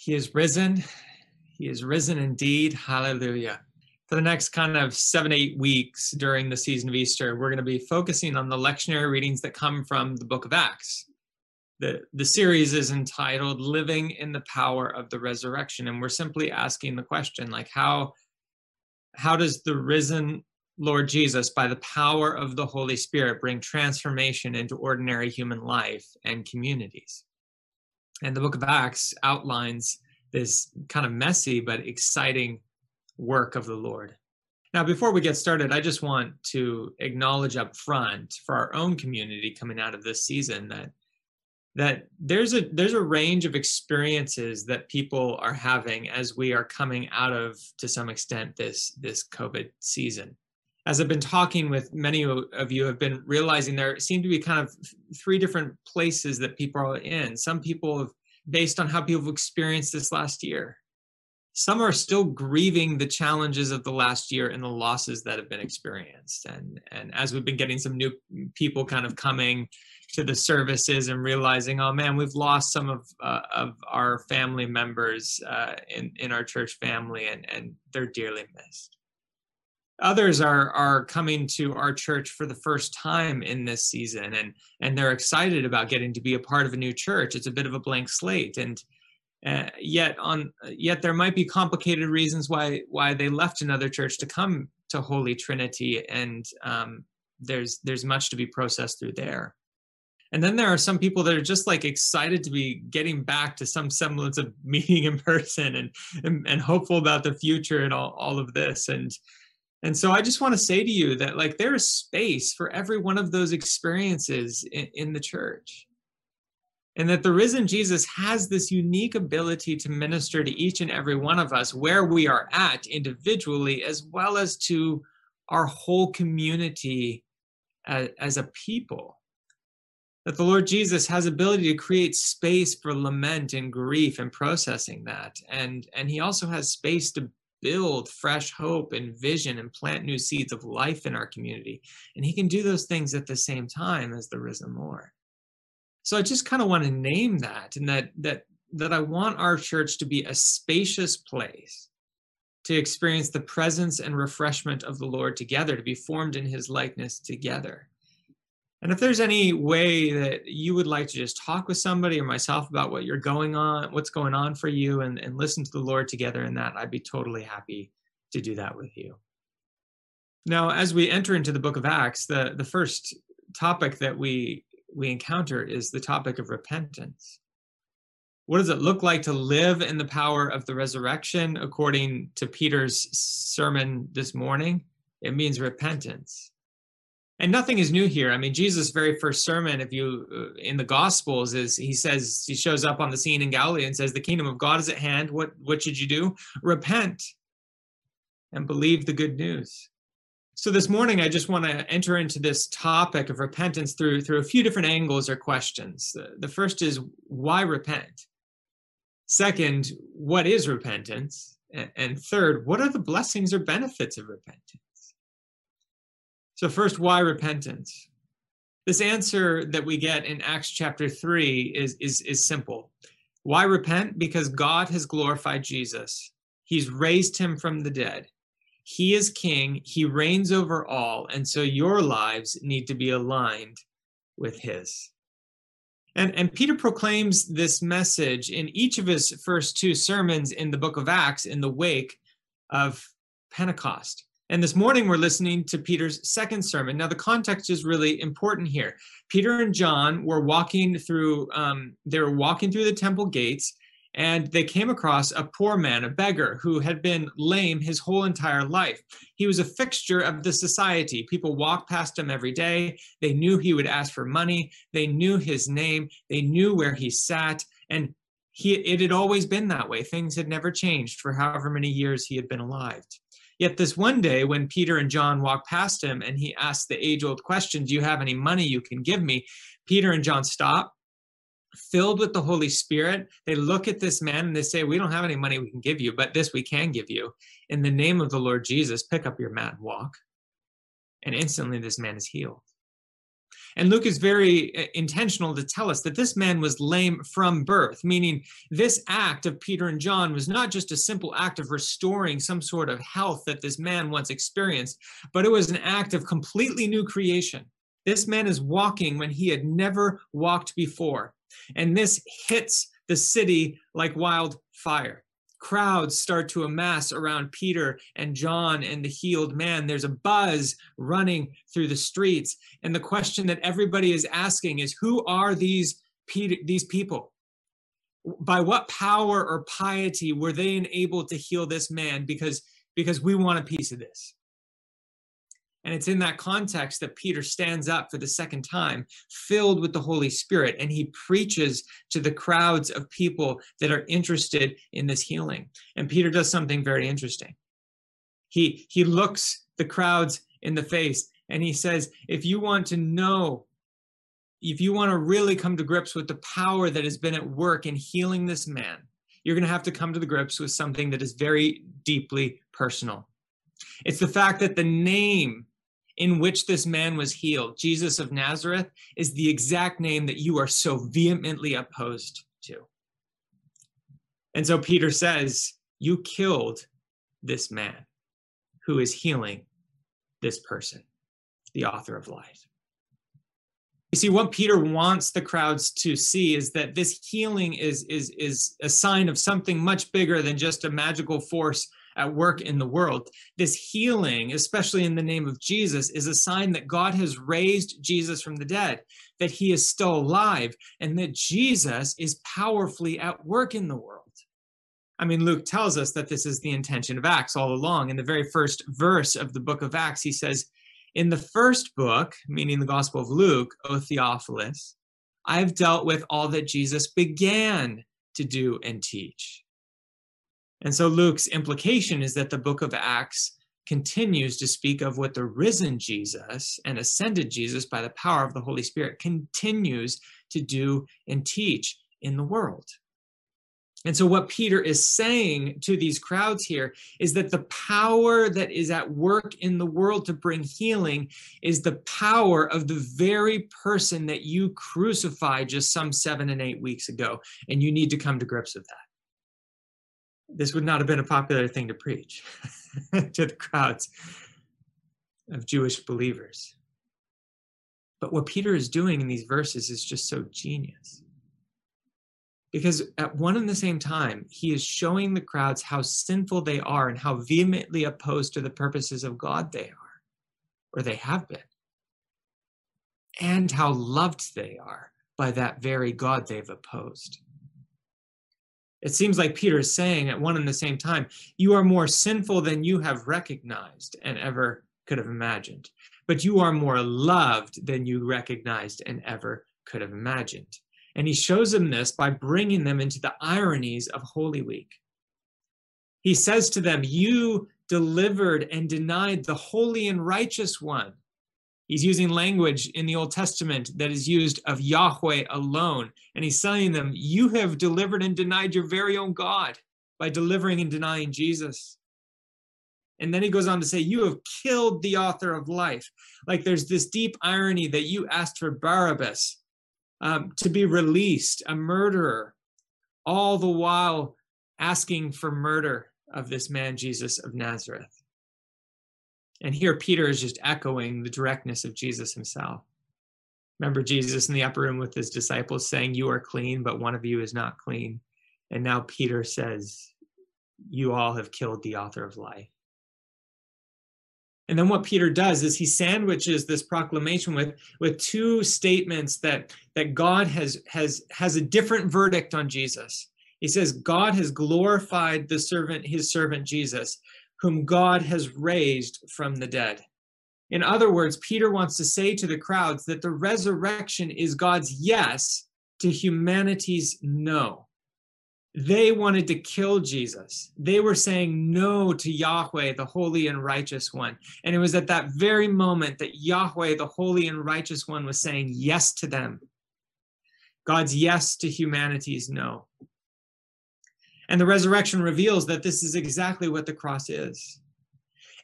He is risen. He is risen indeed. Hallelujah. For the next kind of seven, eight weeks during the season of Easter, we're going to be focusing on the lectionary readings that come from the book of Acts. The, the series is entitled Living in the Power of the Resurrection. And we're simply asking the question like, how, how does the risen Lord Jesus, by the power of the Holy Spirit, bring transformation into ordinary human life and communities? And the book of Acts outlines this kind of messy but exciting work of the Lord. Now, before we get started, I just want to acknowledge up front for our own community coming out of this season that that there's a there's a range of experiences that people are having as we are coming out of to some extent this this covid season as i've been talking with many of you have been realizing there seem to be kind of three different places that people are in some people have based on how people have experienced this last year. Some are still grieving the challenges of the last year and the losses that have been experienced. And, and as we've been getting some new people kind of coming to the services and realizing, oh man, we've lost some of, uh, of our family members uh, in, in our church family and, and they're dearly missed. Others are are coming to our church for the first time in this season, and and they're excited about getting to be a part of a new church. It's a bit of a blank slate, and uh, yet on yet there might be complicated reasons why why they left another church to come to Holy Trinity, and um, there's there's much to be processed through there. And then there are some people that are just like excited to be getting back to some semblance of meeting in person and and, and hopeful about the future and all, all of this. And and so I just want to say to you that like there is space for every one of those experiences in, in, the church. And that the risen Jesus has this unique ability to minister to each and every one of us where we are at individually, as well as to our whole community as, as a people. That the Lord Jesus has ability to create space for lament and grief and processing that. And, and he also has space to build fresh hope and vision and plant new seeds of life in our community. And he can do those things at the same time as the risen Lord. So I just kind of want to name that and that that that I want our church to be a spacious place to experience the presence and refreshment of the Lord together, to be formed in his likeness together. And if there's any way that you would like to just talk with somebody or myself about what you're going on, what's going on for you, and, and listen to the Lord together in that, I'd be totally happy to do that with you. Now, as we enter into the book of Acts, the, the first topic that we we encounter is the topic of repentance. What does it look like to live in the power of the resurrection according to Peter's sermon this morning? It means repentance and nothing is new here. I mean, Jesus' very first sermon, if you uh, in the Gospels, is he says he shows up on the scene in Galilee and says, "The kingdom of God is at hand. What what should you do? Repent and believe the good news." So this morning, I just want to enter into this topic of repentance through through a few different angles or questions. The, the first is why repent. Second, what is repentance? And third, what are the blessings or benefits of repentance? So, first, why repentance? This answer that we get in Acts chapter 3 is, is, is simple. Why repent? Because God has glorified Jesus, He's raised him from the dead. He is king, He reigns over all, and so your lives need to be aligned with His. And, and Peter proclaims this message in each of his first two sermons in the book of Acts in the wake of Pentecost. And this morning we're listening to Peter's second sermon. Now, the context is really important here. Peter and John were walking through, um, they were walking through the temple gates, and they came across a poor man, a beggar, who had been lame his whole entire life. He was a fixture of the society. People walked past him every day. They knew he would ask for money. They knew his name. They knew where he sat. And he, it had always been that way. Things had never changed for however many years he had been alive. Yet this one day, when Peter and John walked past him and he asked the age old question, Do you have any money you can give me? Peter and John stop, filled with the Holy Spirit. They look at this man and they say, We don't have any money we can give you, but this we can give you. In the name of the Lord Jesus, pick up your mat and walk. And instantly, this man is healed. And Luke is very uh, intentional to tell us that this man was lame from birth, meaning this act of Peter and John was not just a simple act of restoring some sort of health that this man once experienced, but it was an act of completely new creation. This man is walking when he had never walked before. And this hits the city like wildfire crowds start to amass around Peter and John and the healed man. There's a buzz running through the streets. And the question that everybody is asking is who are these, these people? By what power or piety were they enabled to heal this man? Because, because we want a piece of this. And it's in that context that Peter stands up for the second time, filled with the Holy Spirit, and he preaches to the crowds of people that are interested in this healing. And Peter does something very interesting. He, he looks the crowds in the face and he says, If you want to know, if you want to really come to grips with the power that has been at work in healing this man, you're going to have to come to the grips with something that is very deeply personal. It's the fact that the name in which this man was healed, Jesus of Nazareth, is the exact name that you are so vehemently opposed to. And so Peter says, You killed this man who is healing this person, the author of life. You see, what Peter wants the crowds to see is that this healing is, is, is a sign of something much bigger than just a magical force at work in the world. This healing, especially in the name of Jesus, is a sign that God has raised Jesus from the dead, that he is still alive, and that Jesus is powerfully at work in the world. I mean, Luke tells us that this is the intention of Acts all along. In the very first verse of the book of Acts, he says, In the first book, meaning the Gospel of Luke, O Theophilus, I've dealt with all that Jesus began to do and teach. And so Luke's implication is that the book of Acts continues to speak of what the risen Jesus and ascended Jesus by the power of the Holy Spirit continues to do and teach in the world. And so, what Peter is saying to these crowds here is that the power that is at work in the world to bring healing is the power of the very person that you crucified just some seven and eight weeks ago. And you need to come to grips with that this would not have been a popular thing to preach to the crowds of Jewish believers. But what Peter is doing in these verses is just so genius. Because at one and the same time, he is showing the crowds how sinful they are and how vehemently opposed to the purposes of God they are, or they have been, and how loved they are by that very God they've opposed. It seems like Peter is saying at one and the same time, you are more sinful than you have recognized and ever could have imagined, but you are more loved than you recognized and ever could have imagined. And he shows them this by bringing them into the ironies of Holy Week. He says to them, You delivered and denied the holy and righteous one He's using language in the Old Testament that is used of Yahweh alone. And he's telling them, You have delivered and denied your very own God by delivering and denying Jesus. And then he goes on to say, You have killed the author of life. Like there's this deep irony that you asked for Barabbas um, to be released, a murderer, all the while asking for murder of this man, Jesus of Nazareth. And here Peter is just echoing the directness of Jesus himself. Remember Jesus in the upper room with his disciples saying, You are clean, but one of you is not clean. And now Peter says, You all have killed the author of life. And then what Peter does is he sandwiches this proclamation with, with two statements that, that God has, has, has a different verdict on Jesus. He says, God has glorified the servant, his servant Jesus, whom God has raised from the dead. In other words, Peter wants to say to the crowds that the resurrection is God's yes to humanity's no. They wanted to kill Jesus. They were saying no to Yahweh, the holy and righteous one. And it was at that very moment that Yahweh, the holy and righteous one, was saying yes to them. God's yes to humanity's no. And the resurrection reveals that this is exactly what the cross is.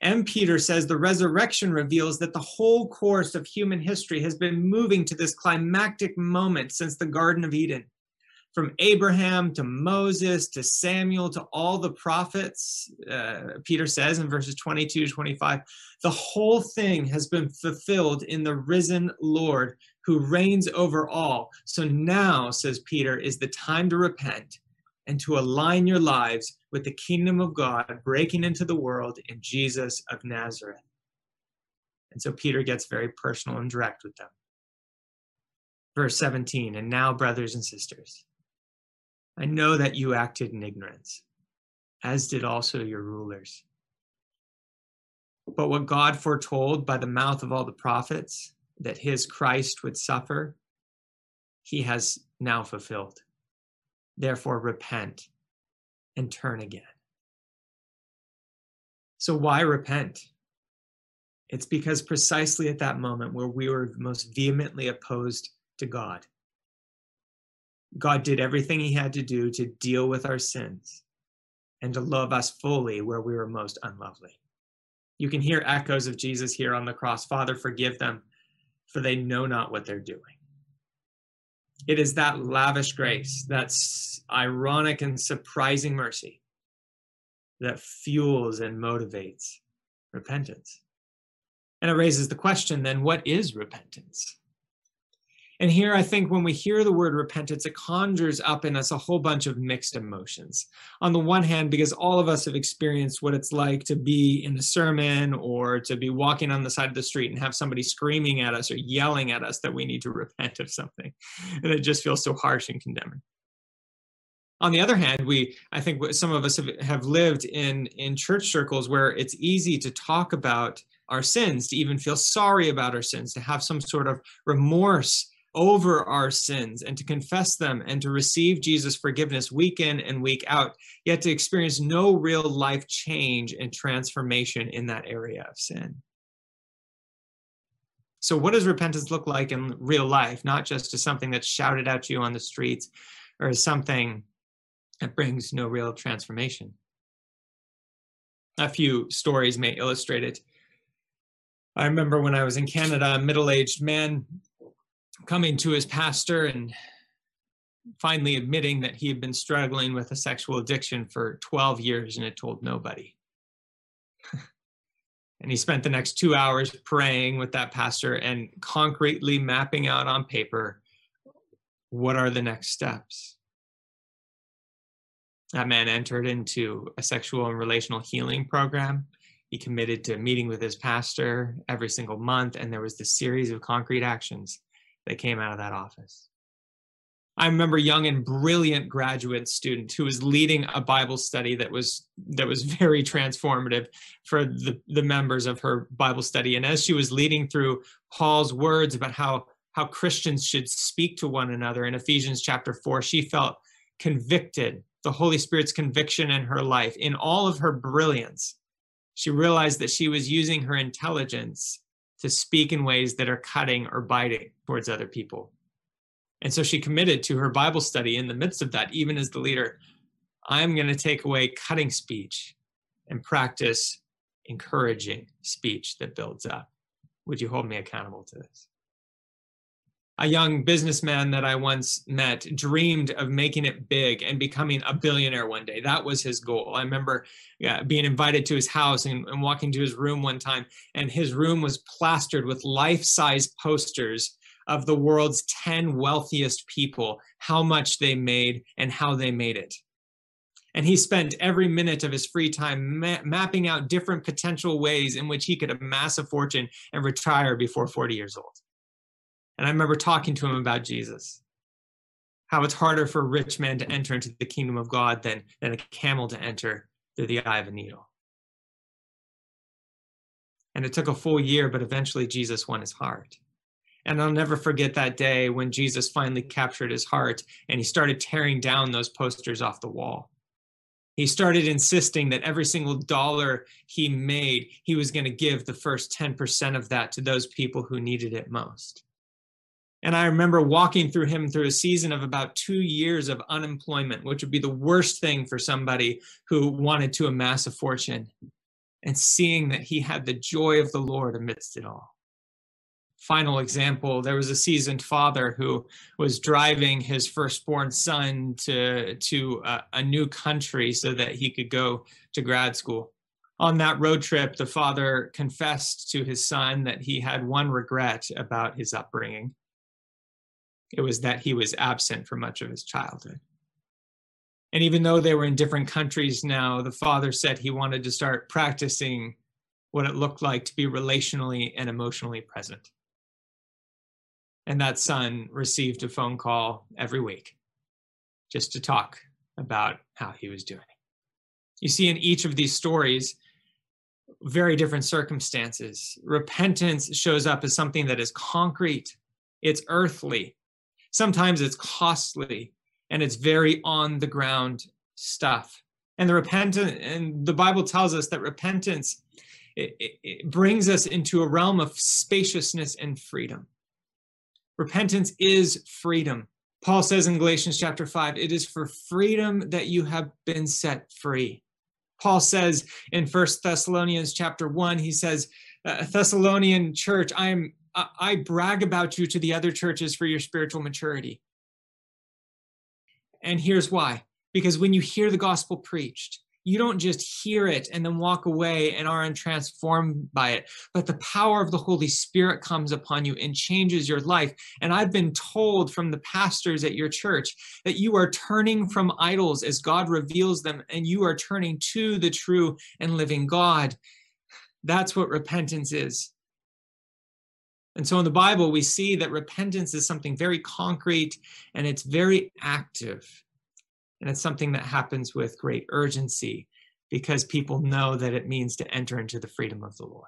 M. Peter says the resurrection reveals that the whole course of human history has been moving to this climactic moment since the Garden of Eden. From Abraham to Moses to Samuel to all the prophets, uh, Peter says in verses 22 to 25, the whole thing has been fulfilled in the risen Lord who reigns over all. So now, says Peter, is the time to repent and to align your lives with the kingdom of God breaking into the world in Jesus of Nazareth. And so Peter gets very personal and direct with them. Verse 17, and now, brothers and sisters, I know that you acted in ignorance, as did also your rulers. But what God foretold by the mouth of all the prophets, that his Christ would suffer, he has now fulfilled. Therefore, repent and turn again. So, why repent? It's because precisely at that moment where we were most vehemently opposed to God, God did everything he had to do to deal with our sins and to love us fully where we were most unlovely. You can hear echoes of Jesus here on the cross Father, forgive them, for they know not what they're doing. It is that lavish grace, that ironic and surprising mercy that fuels and motivates repentance. And it raises the question then, what is repentance? And here, I think when we hear the word repentance, it conjures up in us a whole bunch of mixed emotions. On the one hand, because all of us have experienced what it's like to be in a sermon or to be walking on the side of the street and have somebody screaming at us or yelling at us that we need to repent of something. And it just feels so harsh and condemning. On the other hand, we, I think some of us have, have lived in, in church circles where it's easy to talk about our sins, to even feel sorry about our sins, to have some sort of remorse over our sins and to confess them and to receive Jesus' forgiveness week in and week out, yet to experience no real life change and transformation in that area of sin. So, what does repentance look like in real life, not just as something that's shouted at you on the streets or as something that brings no real transformation? A few stories may illustrate it. I remember when I was in Canada, a middle aged man coming to his pastor and finally admitting that he had been struggling with a sexual addiction for 12 years and had told nobody. and he spent the next two hours praying with that pastor and concretely mapping out on paper what are the next steps. That man entered into a sexual and relational healing program. He committed to meeting with his pastor every single month, and there was this series of concrete actions that came out of that office. I remember a young and brilliant graduate student who was leading a Bible study that was that was very transformative for the, the members of her Bible study. And as she was leading through Paul's words about how how Christians should speak to one another in Ephesians chapter 4, she felt convicted, the Holy Spirit's conviction in her life, in all of her brilliance. She realized that she was using her intelligence to speak in ways that are cutting or biting towards other people. And so she committed to her Bible study in the midst of that, even as the leader. I'm going to take away cutting speech and practice encouraging speech that builds up. Would you hold me accountable to this? A young businessman that I once met dreamed of making it big and becoming a billionaire one day. That was his goal. I remember being invited to his house and, and walking to his room one time, and his room was plastered with life size posters of the world's 10 wealthiest people, how much they made, and how they made it. And he spent every minute of his free time ma- mapping out different potential ways in which he could amass a fortune and retire before 40 years old. And I remember talking to him about Jesus, how it's harder for a rich man to enter into the kingdom of God than, than a camel to enter through the eye of a needle. And it took a full year, but eventually Jesus won his heart. And I'll never forget that day when Jesus finally captured his heart and he started tearing down those posters off the wall. He started insisting that every single dollar he made, he was going to give the first 10% of that to those people who needed it most. And I remember walking through him through a season of about two years of unemployment, which would be the worst thing for somebody who wanted to amass a fortune. and seeing that he had the joy of the Lord amidst it all. Final example there was a seasoned father who was driving his firstborn son to, to a, a new country so that he could go to grad school. On that road trip, the father confessed to his son that he had one regret about his upbringing. It was that he was absent for much of his childhood. And even though they were in different countries now, the father said he wanted to start practicing what it looked like to be relationally and emotionally present. And that son received a phone call every week just to talk about how he was doing. You see, in each of these stories, very different circumstances. Repentance shows up as something that is concrete, it's earthly, sometimes it's costly, and it's very on the ground stuff. And the repentance, and the Bible tells us that repentance it, it, it brings us into a realm of spaciousness and freedom. Repentance is freedom. Paul says in Galatians chapter 5, it is for freedom that you have been set free. Paul says in First Thessalonians chapter 1, he says, uh, Thessalonian church, I am I brag about you to the other churches for your spiritual maturity. And here's why because when you hear the gospel preached, you don't just hear it and then walk away and are untransformed by it, but the power of the Holy Spirit comes upon you and changes your life. And I've been told from the pastors at your church that you are turning from idols as God reveals them, and you are turning to the true and living God. That's what repentance is. And so in the Bible, we see that repentance is something very concrete and it's very active. And it's something that happens with great urgency because people know that it means to enter into the freedom of the Lord.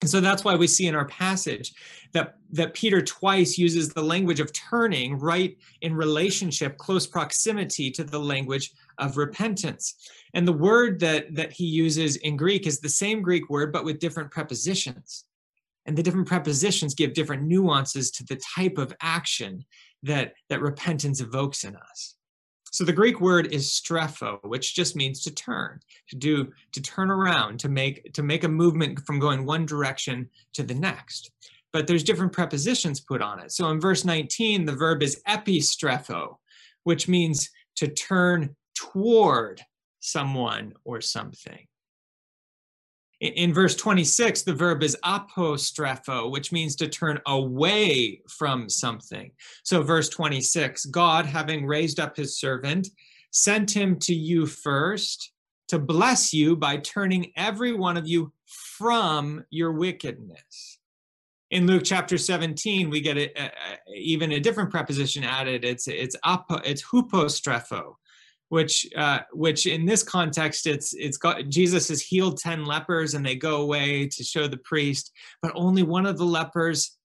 And so that's why we see in our passage that, that Peter twice uses the language of turning right in relationship, close proximity to the language of repentance. And the word that, that he uses in Greek is the same Greek word, but with different prepositions. And the different prepositions give different nuances to the type of action that, that repentance evokes in us. So the Greek word is strepho, which just means to turn, to do, to turn around, to make, to make a movement from going one direction to the next. But there's different prepositions put on it. So in verse 19, the verb is epistrepho, which means to turn toward someone or something. In verse 26, the verb is apostrepho, which means to turn away from something. So, verse 26 God, having raised up his servant, sent him to you first to bless you by turning every one of you from your wickedness. In Luke chapter 17, we get a, a, even a different preposition added. It's it's apo, it's hupostrepho, which uh, which in this context it's it's got jesus has healed 10 lepers and they go away to show the priest but only one of the lepers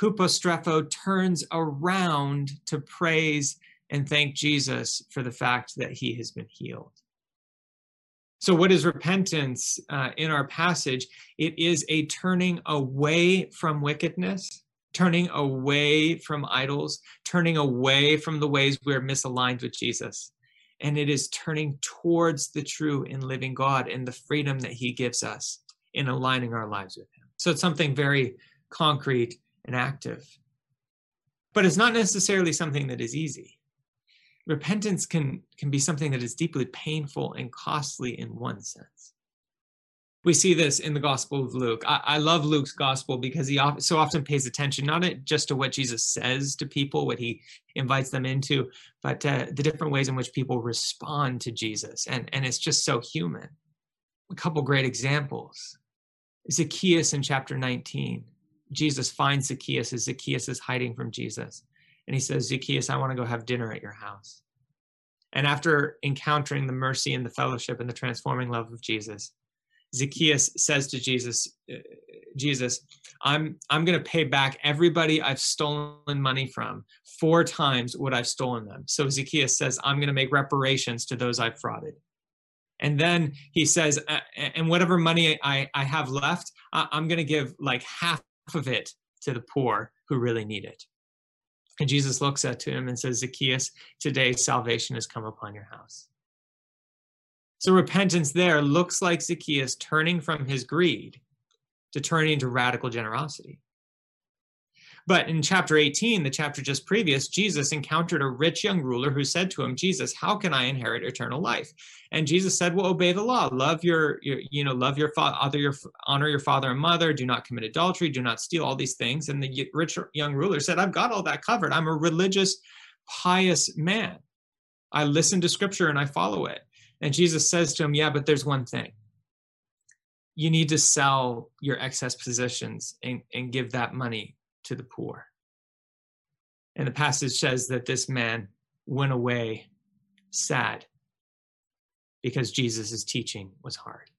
hupostrepho turns around to praise and thank jesus for the fact that he has been healed. So what is repentance uh, in our passage? It is a turning away from wickedness turning away from idols, turning away from the ways we're misaligned with Jesus. And it is turning towards the true and living God and the freedom that He gives us in aligning our lives with Him. So it's something very concrete and active. But it's not necessarily something that is easy. Repentance can, can be something that is deeply painful and costly in one sense we see this in the Gospel of Luke. I, I, love Luke's Gospel because he so often pays attention not just to what Jesus says to people, what he invites them into, but uh, the different ways in which people respond to Jesus. And, and it's just so human. A couple great examples Zacchaeus in chapter 19. Jesus finds Zacchaeus as Zacchaeus is hiding from Jesus. And he says, Zacchaeus, I want to go have dinner at your house. And after encountering the mercy and the fellowship and the transforming love of Jesus, Zacchaeus says to Jesus, uh, Jesus, I'm I'm going to pay back everybody I've stolen money from four times what I've stolen them. So Zacchaeus says, I'm going to make reparations to those I've frauded. And then he says, and whatever money I, I have left, I'm going to give like half of it to the poor who really need it. And Jesus looks at him and says, Zacchaeus, today salvation has come upon your house. So repentance there looks like Zacchaeus turning from his greed to turning to radical generosity. But in chapter 18, the chapter just previous, Jesus encountered a rich young ruler who said to him, Jesus, how can I inherit eternal life? And Jesus said, well, obey the law. Love your, your you know, love your father, your, honor your father and mother, do not commit adultery, do not steal, all these things. And the rich young ruler said, I've got all that covered. I'm a religious, pious man. I listen to scripture and I follow it. And Jesus says to him, yeah, but there's one thing. You need to sell your excess positions and, and give that money to the poor. And the passage says that this man went away sad because Jesus' teaching was hard.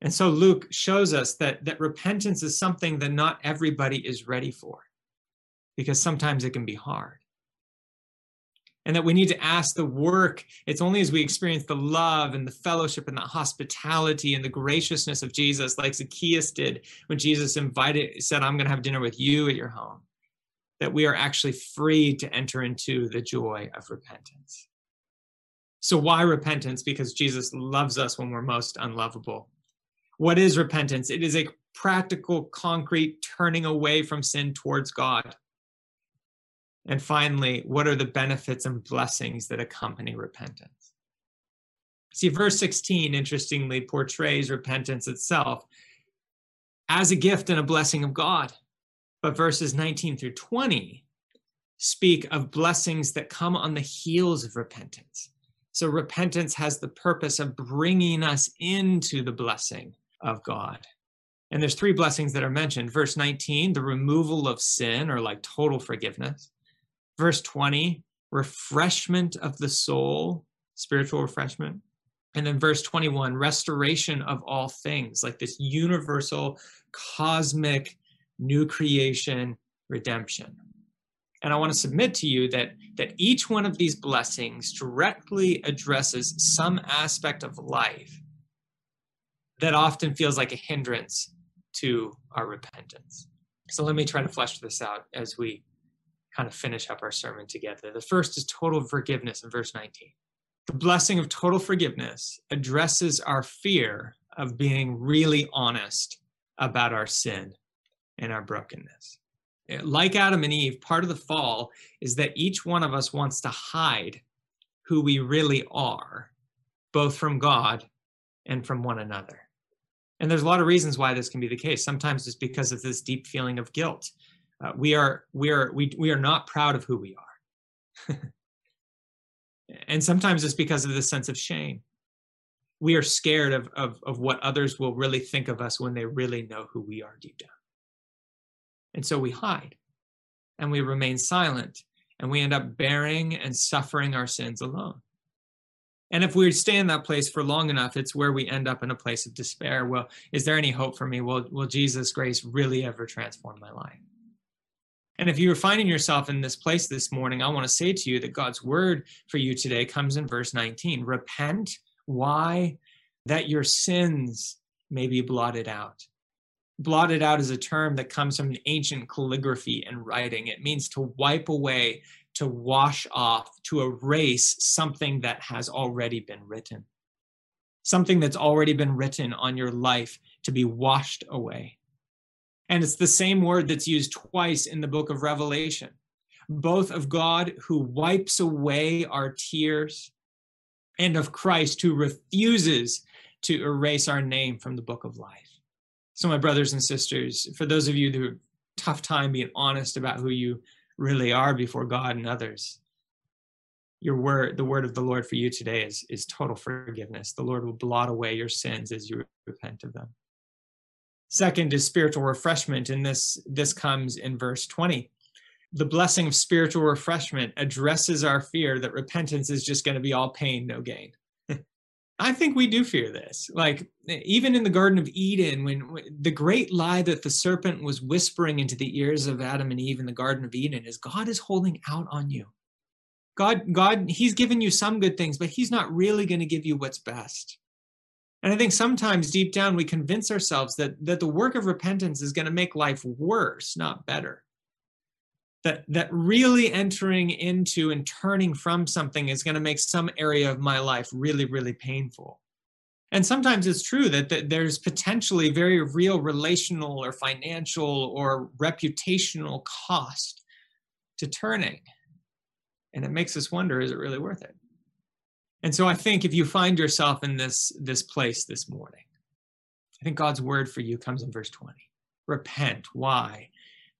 And so Luke shows us that, that repentance is something that not everybody is ready for because sometimes it can be hard. And that we need to ask the work. It's only as we experience the love and the fellowship and the hospitality and the graciousness of Jesus, like Zacchaeus did when Jesus invited, said, I'm going to have dinner with you at your home, that we are actually free to enter into the joy of repentance. So, why repentance? Because Jesus loves us when we're most unlovable. What is repentance? It is a practical, concrete turning away from sin towards God. And finally, what are the benefits and blessings that accompany repentance? See, verse 16 interestingly portrays repentance itself as a gift and a blessing of God. But verses 19 through 20 speak of blessings that come on the heels of repentance. So repentance has the purpose of bringing us into the blessing of God. And there's three blessings that are mentioned. Verse 19, the removal of sin or like total forgiveness. Verse 20, refreshment of the soul, spiritual refreshment. And then verse 21, restoration of all things, like this universal, cosmic, new creation, redemption. And I want to submit to you that, that each one of these blessings directly addresses some aspect of life that often feels like a hindrance to our repentance. So let me try to flesh this out as we kind of finish up our sermon together. The first is total forgiveness in verse 19. The blessing of total forgiveness addresses our fear of being really honest about our sin and our brokenness. Eh, like Adam and Eve, part of the fall is that each one of us wants to hide who we really are, both from God and from one another. And there's a lot of reasons why this can be the case. Sometimes it's because of this deep feeling of guilt uh, we are we are we we are not proud of who we are. and sometimes it's because of this sense of shame. We are scared of, of, of what others will really think of us when they really know who we are deep down. And so we hide and we remain silent and we end up bearing and suffering our sins alone. And if we stay in that place for long enough, it's where we end up in a place of despair. Well, is there any hope for me? Will, will Jesus' grace really ever transform my life? And if you're finding yourself in this place this morning, I want to say to you that God's word for you today comes in verse 19 Repent. Why? That your sins may be blotted out. Blotted out is a term that comes from ancient calligraphy and writing. It means to wipe away, to wash off, to erase something that has already been written. Something that's already been written on your life to be washed away. And it's the same word that's used twice in the book of Revelation, both of God who wipes away our tears and of Christ who refuses to erase our name from the book of life. So, my brothers and sisters, for those of you who have tough time being honest about who you really are before God and others, your word, the word of the Lord for you today is, is total forgiveness. The Lord will blot away your sins as you repent of them. Second is spiritual refreshment, and this this comes in verse 20. The blessing of spiritual refreshment addresses our fear that repentance is just going to be all pain, no gain. I think we do fear this. Like even in the Garden of Eden, when, when, the great lie that the serpent was whispering into the ears of Adam and Eve in the Garden of Eden is God is holding out on you. God, God, He's given you some good things, but He's not really going to give you what's best. And I think sometimes deep down we convince ourselves that, that the work of repentance is going to make life worse, not better. that that really entering into and turning from something is going to make some area of my life really really painful. And sometimes it's true that, that there's potentially very real relational or financial or reputational cost to turning. And it makes us wonder is it really worth it and so i think if you find yourself in this this place this morning i think god's word for you comes in verse 20 repent why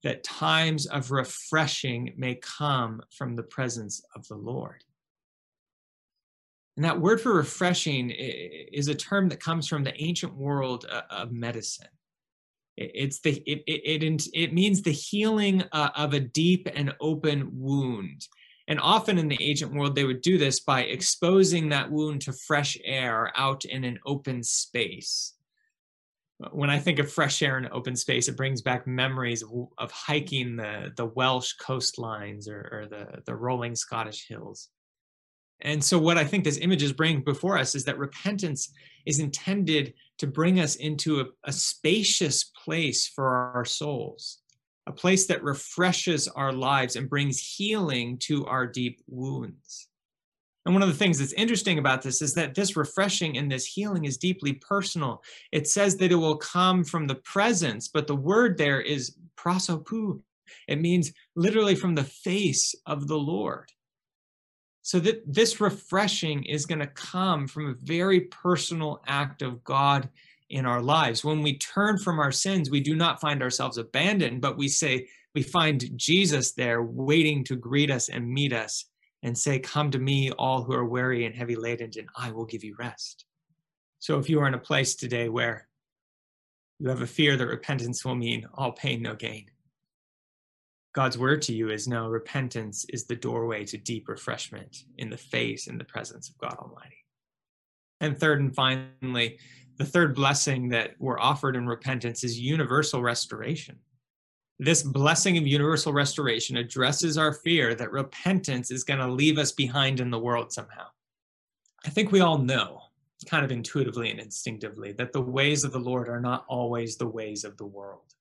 that times of refreshing may come from the presence of the Lord. And that word for refreshing is a term that comes from the ancient world uh, of medicine. It's the it it it, it means the healing uh, of a deep and open wound. And often in the ancient world, they would do this by exposing that wound to fresh air out in an open space when I think of fresh air and open space, it brings back memories of, of hiking the, the Welsh coastlines or, or the, the rolling Scottish hills. And so, what I think this image is bringing before us is that repentance is intended to bring us into a, a spacious place for our souls, a place that refreshes our lives and brings healing to our deep wounds. And one of the things that's interesting about this is that this refreshing and this healing is deeply personal. It says that it will come from the presence, but the word there is prosopou. It means literally from the face of the Lord. So that this refreshing is going to come from a very personal act of God in our lives. When we turn from our sins, we do not find ourselves abandoned, but we say, we find Jesus there waiting to greet us and meet us and say, Come to me, all who are weary and heavy laden, and I will give you rest. So if you are in a place today where you have a fear that repentance will mean all pain, no gain, God's word to you is no, repentance is the doorway to deep refreshment in the face and the presence of God Almighty. And third and finally, the third blessing that we're offered in repentance is universal restoration. This blessing of universal restoration addresses our fear that repentance is going to leave us behind in the world somehow. I think we all know, kind of intuitively and instinctively, that the ways of the Lord are not always the ways of the world.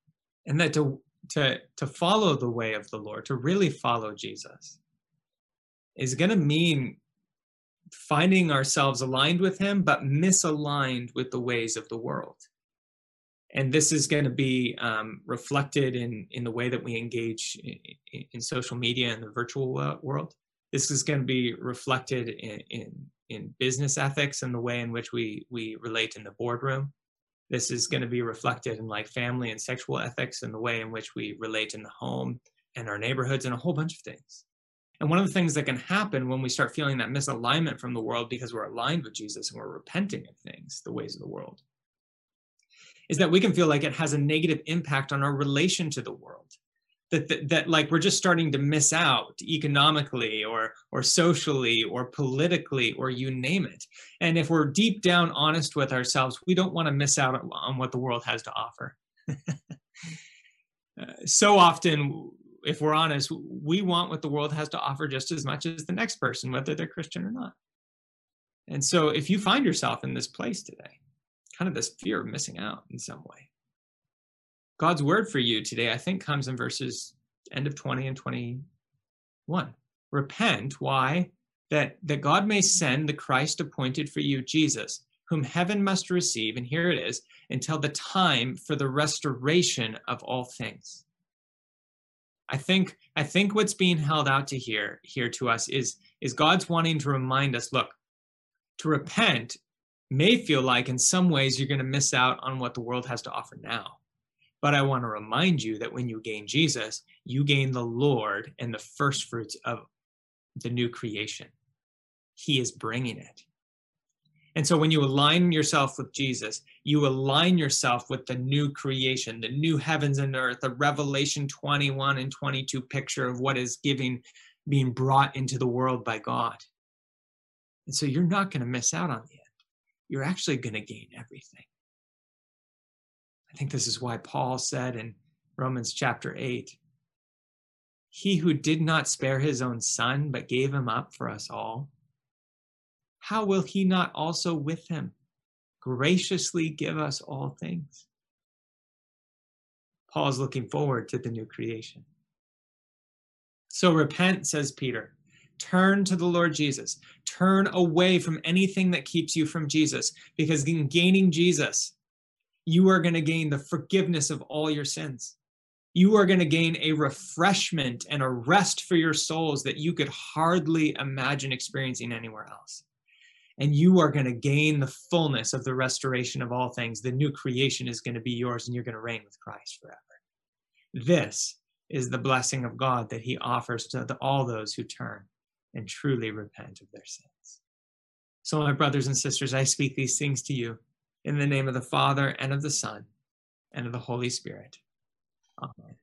And that to, to, to follow the way of the Lord, to really follow Jesus, is going to mean finding ourselves aligned with Him, but misaligned with the ways of the world and this is going to be um, reflected in in the way that we engage in, in social media and the virtual world. This is going to be reflected in, in, in business ethics and the way in which we we relate in the boardroom. This is going to be reflected in like family and sexual ethics and the way in which we relate in the home and our neighborhoods and a whole bunch of things. And one of the things that can happen when we start feeling that misalignment from the world because we're aligned with Jesus and we're repenting of things, the ways of the world, is that we can feel like it has a negative impact on our relation to the world. That, that, that like we're just starting to miss out economically or or socially or politically or you name it. And if we're deep down honest with ourselves we don't want to miss out on what the world has to offer. Uh, so often if we're honest we want what the world has to offer just as much as the next person whether they're christian or not and so if you find yourself in this place today kind of this fear of missing out in some way. God's word for you today, I think, comes in verses end of 20 and 21. Repent. Why? That, that God may send the Christ appointed for you, Jesus, whom heaven must receive, and here it is, until the time for the restoration of all things. I think I think what's being held out to here here to us is is God's wanting to remind us, look, to repent may feel like in some ways you're going to miss out on what the world has to offer now. But I want to remind you that when you gain Jesus, you gain the Lord and the first fruits of the new creation. He is bringing it. And so when you align yourself with Jesus, you align yourself with the new creation, the new heavens and earth, the Revelation 21 and 22 picture of what is giving, being brought into the world by God. And so you're not going to miss out on the end. you're actually going to gain everything. I think this is why Paul said in Romans chapter 8 He who did not spare his own son, but gave him up for us all, how will he not also with him graciously give us all things? Paul's looking forward to the new creation. So repent, says Peter. Turn to the Lord Jesus. Turn away from anything that keeps you from Jesus, because in gaining Jesus, you are going to gain the forgiveness of all your sins. You are going to gain a refreshment and a rest for your souls that you could hardly imagine experiencing anywhere else. And you are going to gain the fullness of the restoration of all things. The new creation is going to be yours, and you're going to reign with Christ forever. This is the blessing of God that he offers to all those who turn and truly repent of their sins. So, my brothers and sisters, I speak these things to you in the name of the Father and of the Son and of the Holy Spirit. Amen.